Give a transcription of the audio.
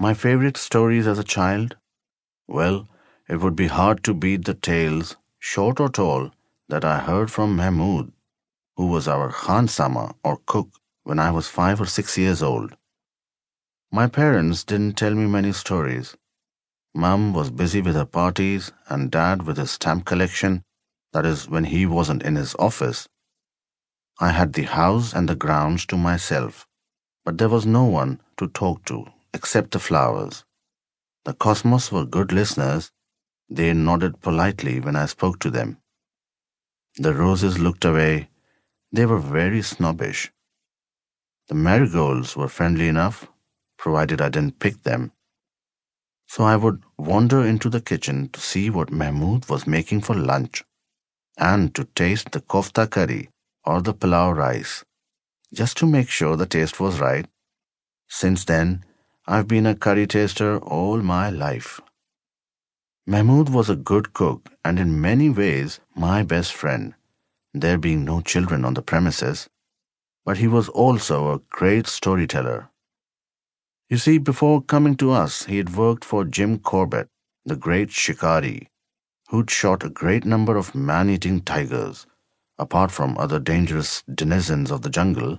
My favorite stories as a child? Well, it would be hard to beat the tales, short or tall, that I heard from Mahmood, who was our Khansama or cook when I was five or six years old. My parents didn't tell me many stories. Mum was busy with her parties and Dad with his stamp collection, that is, when he wasn't in his office. I had the house and the grounds to myself, but there was no one to talk to except the flowers. The cosmos were good listeners. They nodded politely when I spoke to them. The roses looked away. They were very snobbish. The marigolds were friendly enough, provided I didn't pick them. So I would wander into the kitchen to see what Mahmood was making for lunch and to taste the kofta curry or the pilau rice, just to make sure the taste was right. Since then, I've been a curry taster all my life. Mahmood was a good cook and in many ways my best friend, there being no children on the premises, but he was also a great storyteller. You see, before coming to us, he had worked for Jim Corbett, the great shikari, who'd shot a great number of man eating tigers, apart from other dangerous denizens of the jungle